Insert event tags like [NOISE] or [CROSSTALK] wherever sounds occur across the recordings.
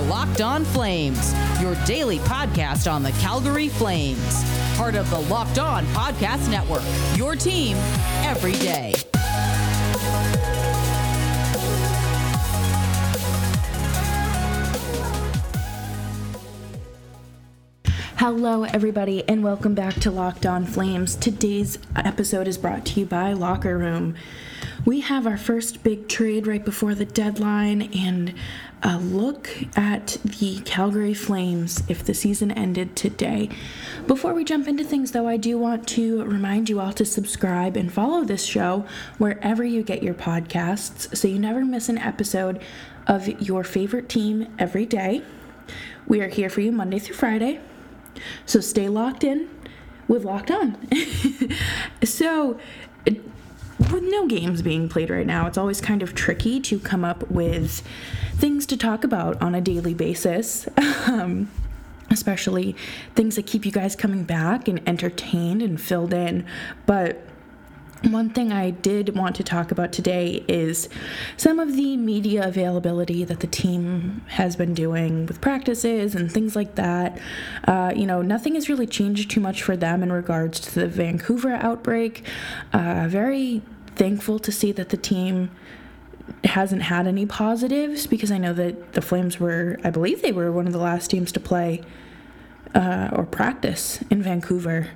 are Locked On Flames, your daily podcast on the Calgary Flames. Part of the Locked On Podcast Network, your team every day. Hello, everybody, and welcome back to Locked On Flames. Today's episode is brought to you by Locker Room. We have our first big trade right before the deadline and a look at the Calgary Flames if the season ended today. Before we jump into things, though, I do want to remind you all to subscribe and follow this show wherever you get your podcasts so you never miss an episode of your favorite team every day. We are here for you Monday through Friday. So stay locked in with Locked On. [LAUGHS] so, with no games being played right now, it's always kind of tricky to come up with things to talk about on a daily basis. [LAUGHS] Um, especially things that keep you guys coming back and entertained and filled in. But one thing I did want to talk about today is some of the media availability that the team has been doing with practices and things like that. Uh, you know, nothing has really changed too much for them in regards to the Vancouver outbreak. Uh, very thankful to see that the team hasn't had any positives because I know that the Flames were, I believe they were one of the last teams to play uh, or practice in Vancouver,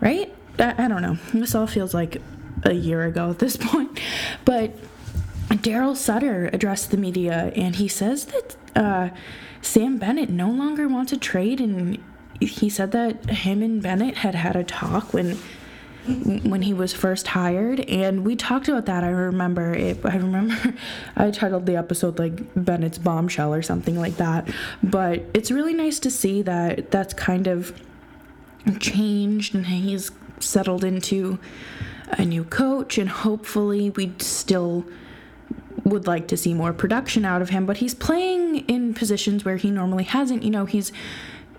right? I, don't know. This all feels like a year ago at this [LAUGHS] point. But Daryl Sutter addressed the media and he says that uh, Sam Bennett no longer wants a trade. And he said that him and Bennett had had a talk when when he was first hired and we talked about that i remember it i remember [LAUGHS] i titled the episode like bennett's bombshell or something like that but it's really nice to see that that's kind of changed and he's settled into a new coach, and hopefully, we still would like to see more production out of him. But he's playing in positions where he normally hasn't. You know, he's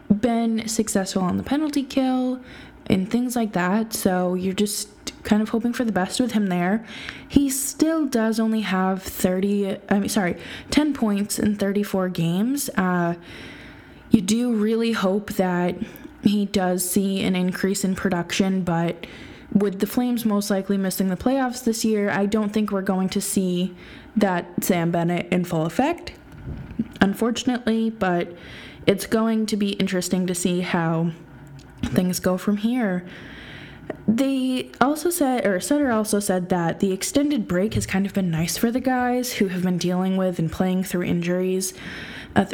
been successful on the penalty kill and things like that. So you're just kind of hoping for the best with him there. He still does only have 30, I mean, sorry, 10 points in 34 games. Uh, you do really hope that he does see an increase in production, but with the Flames most likely missing the playoffs this year, I don't think we're going to see that Sam Bennett in full effect, unfortunately, but it's going to be interesting to see how things go from here. They also said, or Sutter also said that the extended break has kind of been nice for the guys who have been dealing with and playing through injuries.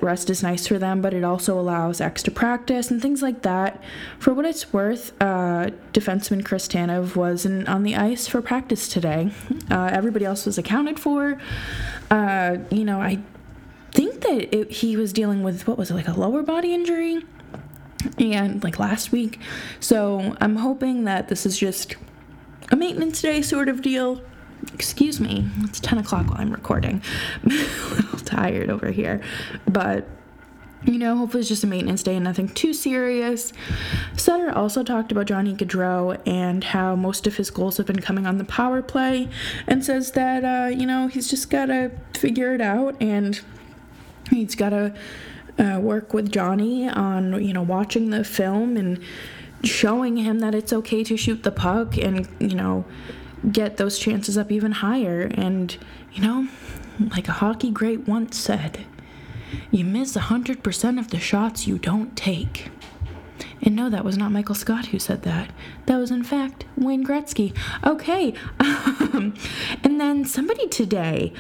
Rest is nice for them, but it also allows extra practice and things like that. For what it's worth, uh, defenseman Chris Tanev was in, on the ice for practice today. Uh, everybody else was accounted for. Uh, you know, I think that it, he was dealing with what was it, like a lower body injury? And like last week. So I'm hoping that this is just a maintenance day sort of deal excuse me, it's 10 o'clock while I'm recording. [LAUGHS] I'm a little tired over here. But, you know, hopefully it's just a maintenance day and nothing too serious. Sutter also talked about Johnny Gaudreau and how most of his goals have been coming on the power play and says that, uh, you know, he's just got to figure it out and he's got to uh, work with Johnny on, you know, watching the film and showing him that it's okay to shoot the puck and, you know, get those chances up even higher. And, you know, like a hockey great once said, you miss 100% of the shots you don't take. And no, that was not Michael Scott who said that. That was, in fact, Wayne Gretzky. Okay. [LAUGHS] Um, and then somebody today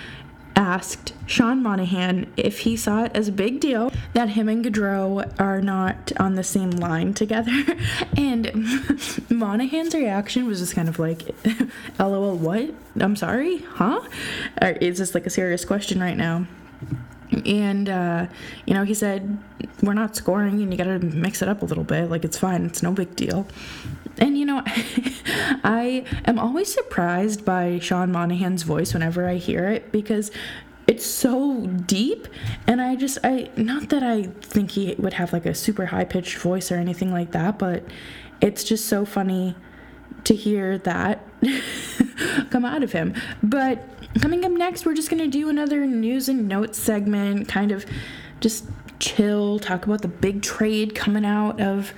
asked Sean Monahan if he saw it as a big deal that him and Gaudreau are not on the same line together. [LAUGHS] And [LAUGHS] Monahan's reaction was just kind of like, [LAUGHS] LOL, what? I'm sorry? Huh? Or is this like a serious question right now? And, uh, you know, he said, We're not scoring and you gotta mix it up a little bit. Like, it's fine, it's no big deal. And, you know, [LAUGHS] I am always surprised by Sean Monahan's voice whenever I hear it because it's so deep. And i just i not that i think he would have like a super high pitched voice or anything like that but it's just so funny to hear that [LAUGHS] come out of him. But coming up next we're just going to do another news and notes segment kind of just chill, talk about the big trade coming out of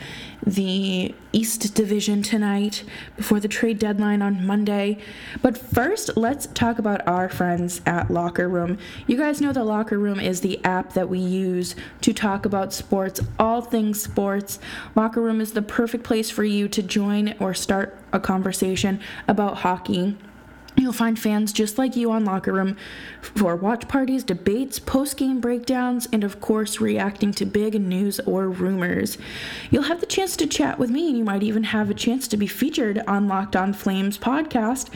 the East Division tonight before the trade deadline on Monday. But first, let's talk about our friends at Locker Room. You guys know that Locker Room is the app that we use to talk about sports, all things sports. Locker Room is the perfect place for you to join or start a conversation about hockey You'll find fans just like you on Locker Room for watch parties, debates, post game breakdowns, and of course, reacting to big news or rumors. You'll have the chance to chat with me, and you might even have a chance to be featured on Locked On Flames podcast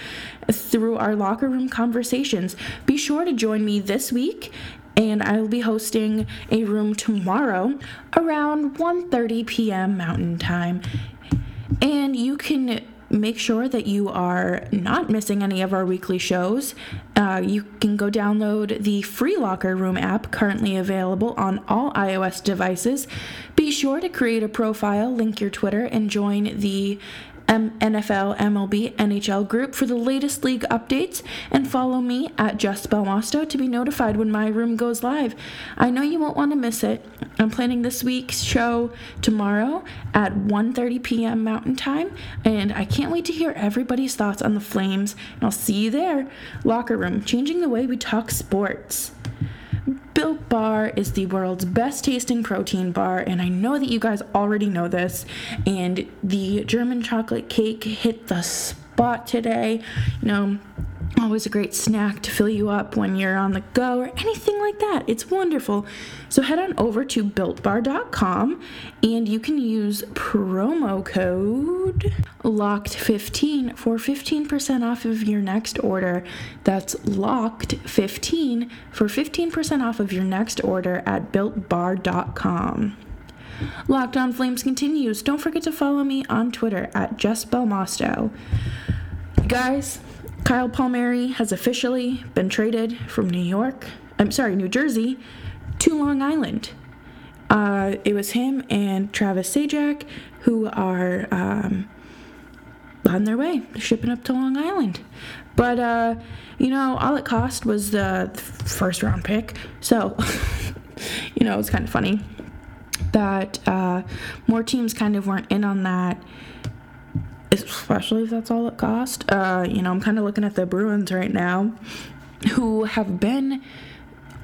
through our Locker Room conversations. Be sure to join me this week and I will be hosting a room tomorrow around 1:30 p.m. Mountain Time. And you can make sure that you are not missing any of our weekly shows. Uh, you can go download the free Locker Room app currently available on all iOS devices. Be sure to create a profile, link your Twitter, and join the M- NFL, MLB, NHL group for the latest league updates and follow me at Jess Belmosto to be notified when my room goes live. I know you won't want to miss it. I'm planning this week's show tomorrow at 1:30 p.m. Mountain Time, and I can't wait to hear everybody's thoughts on the Flames. And I'll see you there. Locker room, changing the way we talk sports. Built Bar is the world's best tasting protein bar, and I know that you guys already know this. And the German chocolate cake hit the spot today. You know, always a great snack to fill you up when you're on the go or anything like that. It's wonderful. So head on over to builtbar.com and you can use promo code LOCKED15 for 15% off of your next order. That's LOCKED15 for 15% off of your next order at builtbar.com. Locked on Flames continues. Don't forget to follow me on Twitter at Jess Belmosto. Guys, Kyle Palmieri has officially been traded from New York, I'm sorry, New Jersey, to Long Island. Uh, it was him and Travis Zajac who are um, on their way, shipping up to Long Island. But, uh, you know, all it cost was the first round pick. So, [LAUGHS] you know, it's kind of funny that uh, more teams kind of weren't in on that especially if that's all it cost. Uh, you know, I'm kind of looking at the Bruins right now, who have been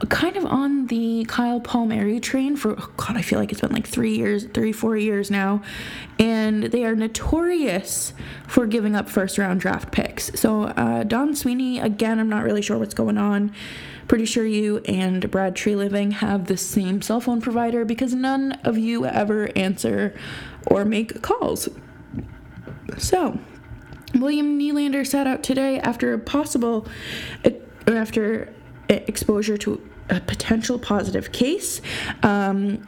kind of on the Kyle Palmieri train for oh God, I feel like it's been like three years, three, four years now, and they are notorious for giving up first round draft picks. So uh, Don Sweeney, again, I'm not really sure what's going on. Pretty sure you and Brad Treliving have the same cell phone provider because none of you ever answer or make calls. So, William Nylander sat out today after a possible, after exposure to a potential positive case. Um,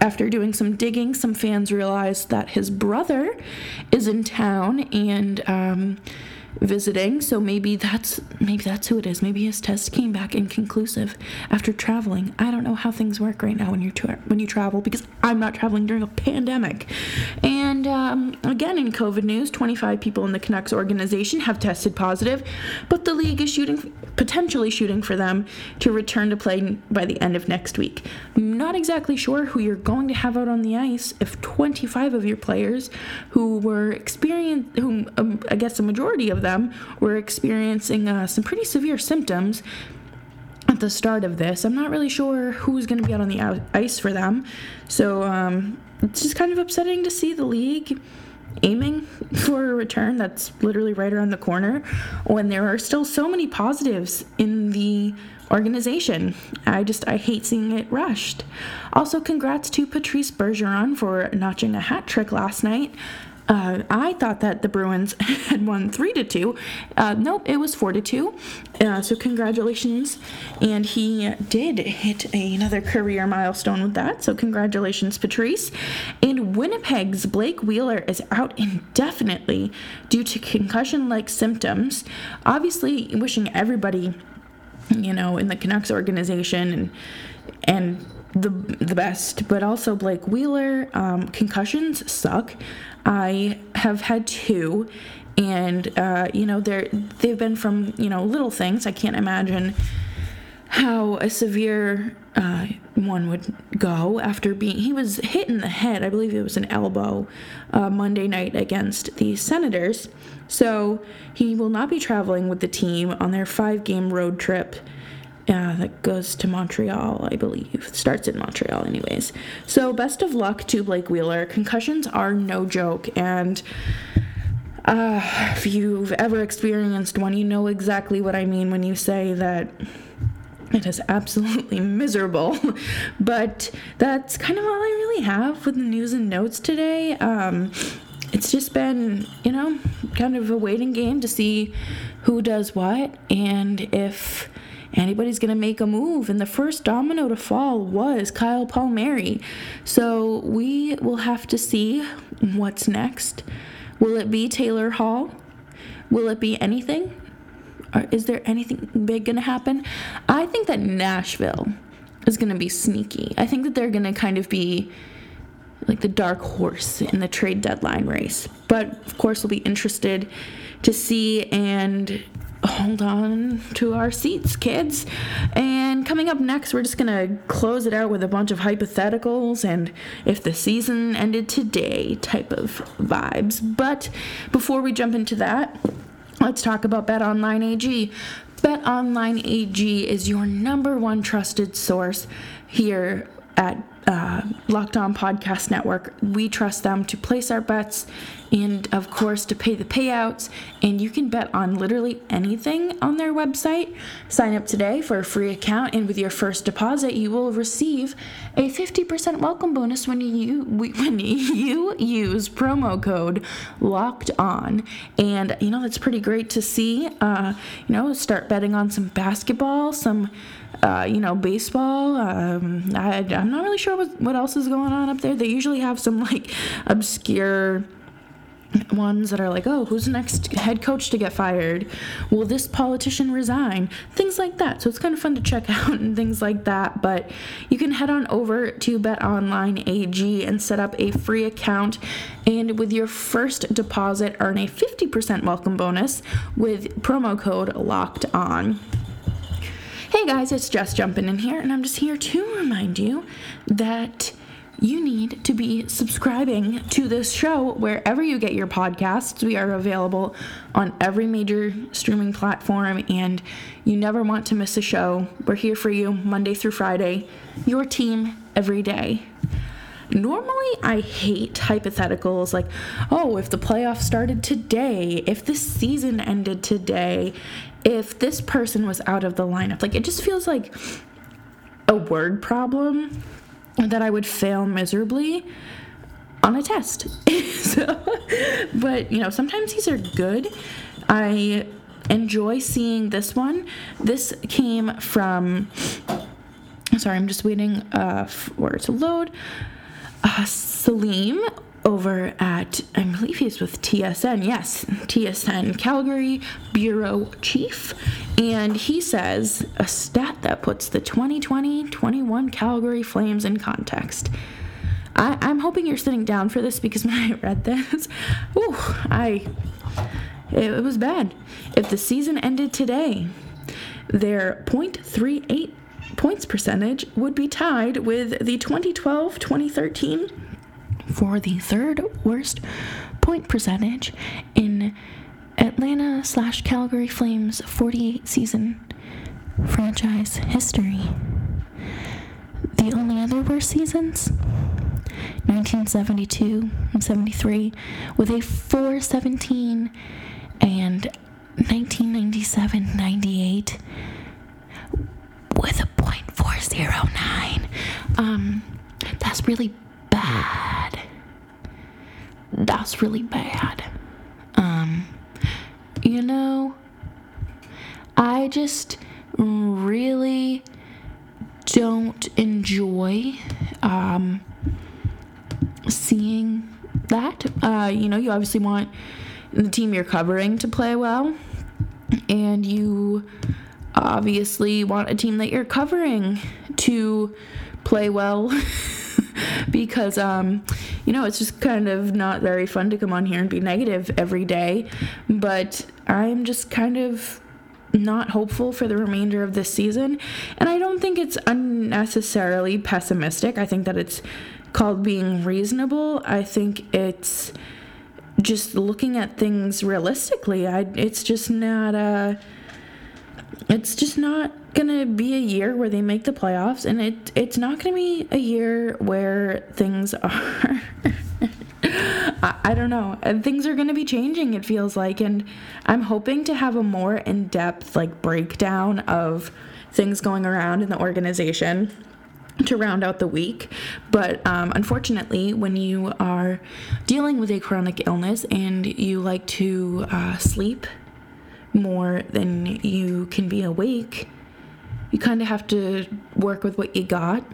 after doing some digging, some fans realized that his brother is in town and um, visiting. So maybe that's maybe that's who it is. Maybe his test came back inconclusive after traveling. I don't know how things work right now when you tra- when you travel because I'm not traveling during a pandemic. And um, again, in COVID news, 25 people in the Canucks organization have tested positive, but the league is shooting potentially shooting for them to return to play by the end of next week. Not exactly sure who you're going to have out on the ice if 25 of your players who were experienced, who um, I guess a majority of them them were experiencing uh, some pretty severe symptoms at the start of this. I'm not really sure who's going to be out on the ice for them. So um, it's just kind of upsetting to see the league aiming [LAUGHS] for a return that's literally right around the corner when there are still so many positives in the organization. I just I hate seeing it rushed. Also congrats to Patrice Bergeron for notching a hat trick last night. Uh, I thought that the Bruins [LAUGHS] had won three to two. Uh, nope, it was four to two. Uh, so congratulations, and he did hit another career milestone with that. So congratulations, Patrice. And Winnipeg's Blake Wheeler is out indefinitely due to concussion-like symptoms. Obviously, wishing everybody, you know, in the Canucks organization and and the the best, but also Blake Wheeler. Um, concussions suck. I have had two, and uh, you know they're they've been from you know little things. I can't imagine how a severe uh, one would go after being he was hit in the head i believe it was an elbow uh, monday night against the senators so he will not be traveling with the team on their five game road trip uh, that goes to Montreal, I believe. Starts in Montreal, anyways. So, best of luck to Blake Wheeler. Concussions are no joke, and uh, if you've ever experienced one, you know exactly what I mean when you say that it is absolutely [LAUGHS] miserable. but that's kind of all I really have with the news and notes today. Um, it's just been, you know, kind of a waiting game to see who does what and if anybody's going to make a move. And the first domino to fall was Kyle Palmieri. So we will have to see what's next. Will it be Taylor Hall? Will it be anything? Or is there anything big going to happen? I think that Nashville is going to be sneaky. I think that they're going to kind of be like the dark horse in the trade deadline race. But of course, we'll be interested to see and hold on to our seats, kids. And coming up next, we're just going to close it out with a bunch of hypotheticals and if the season ended today type of vibes. But before we jump into that, let's talk about Bet Online AG. Bet Online AG is your number one trusted source here at uh, Locked On Podcast Network. We trust them to place our bets and, of course, to pay the payouts. And you can bet on literally anything on their website. Sign up today for a free account, and with your first deposit, you will receive a 50% welcome bonus when you [LAUGHS] when you use promo code Locked On. And you know that's pretty great to see. Uh, you know, start betting on some basketball, some uh, you know, baseball. Um, I, I'm not really sure what, what else is going on up there. They usually have some like obscure ones that are like, oh, who's the next head coach to get fired? Will this politician resign? Things like that. So it's kind of fun to check [LAUGHS] out and things like that. But you can head on over to BetOnline AG and set up a free account. And with your first deposit, earn a 50% welcome bonus with promo code LOCKED ON. Hey guys, it's Jess jumping in here, and I'm just here to remind you that you need to be subscribing to this show wherever you get your podcasts. We are available on every major streaming platform, and you never want to miss a show. We're here for you Monday through Friday, your team every day. Normally, I hate hypotheticals like, oh, if the playoffs started today, if this season ended today, if this person was out of the lineup. Like, it just feels like a word problem that I would fail miserably on a test. [LAUGHS] so, but, you know, sometimes these are good. I enjoy seeing this one. This came from, sorry, I'm just waiting uh, for it to load. Uh, Salim over at, I believe he's with TSN, yes, TSN Calgary Bureau Chief. And he says a stat that puts the 2020 21 Calgary Flames in context. I, am hoping you're sitting down for this because [LAUGHS] when I read this, ooh, I, it, it was bad. If the season ended today, their 0.38 points percentage would be tied with the 2012 2013 for the third worst point percentage in Atlanta slash Calgary Flames 48 season franchise history. The only other worst seasons 1972 and 73 with a 417 and 1997 98 with a .409 um that's really bad. Really bad. Um, you know, I just really don't enjoy um, seeing that. Uh, you know, you obviously want the team you're covering to play well, and you obviously want a team that you're covering to play well. [LAUGHS] [LAUGHS] because um, you know it's just kind of not very fun to come on here and be negative every day. But I'm just kind of not hopeful for the remainder of this season. And I don't think it's unnecessarily pessimistic. I think that it's called being reasonable. I think it's just looking at things realistically. I it's just not a it's just not gonna be a year where they make the playoffs and it it's not gonna be a year where things are [LAUGHS] I, I don't know. Things are going to be changing, it feels like. And I'm hoping to have a more in depth, like, breakdown of things going around in the organization to round out the week. But um, unfortunately, when you are dealing with a chronic illness and you like to uh, sleep more than you can be awake, you kind of have to work with what you got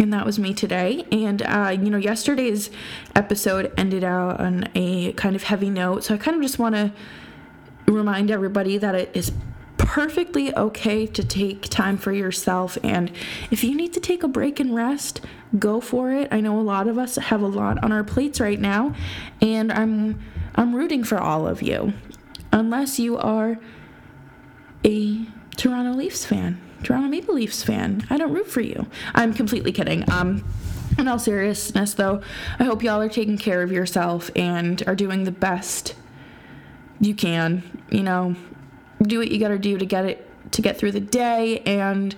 and that was me today. And, uh, you know, yesterday's episode ended out on a kind of heavy note. So I kind of just want to remind everybody that it is perfectly okay to take time for yourself. And if you need to take a break and rest, go for it. I know a lot of us have a lot on our plates right now, and I'm I'm rooting for all of you. Unless you are a Toronto Leafs fan. Toronto Maple Leafs fan. I don't root for you. I'm completely kidding. Um, in all seriousness, though, I hope y'all are taking care of yourself and are doing the best you can. You know, do what you gotta do to get it to get through the day and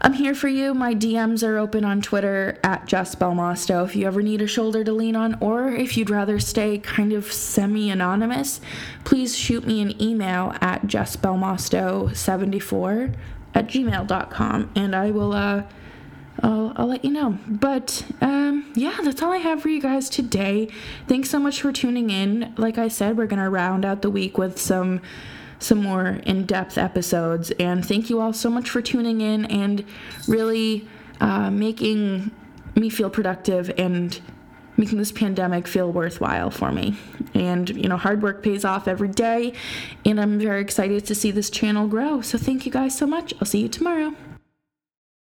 I'm here for you. My DMs are open on Twitter at Jess Belmosto if you ever need a shoulder to lean on, or if you'd rather stay kind of semi anonymous, please shoot me an email at jessbelmosto74 at gmail.com and I will, uh, I'll, I'll let you know. But um, yeah, that's all I have for you guys today. Thanks so much for tuning in. Like I said, we're going to round out the week with some some more in-depth episodes and thank you all so much for tuning in and really uh, making me feel productive and making this pandemic feel worthwhile for me. And, you know, hard work pays off every day, and I'm very excited to see this channel grow. So, thank you guys so much. I'll see you tomorrow.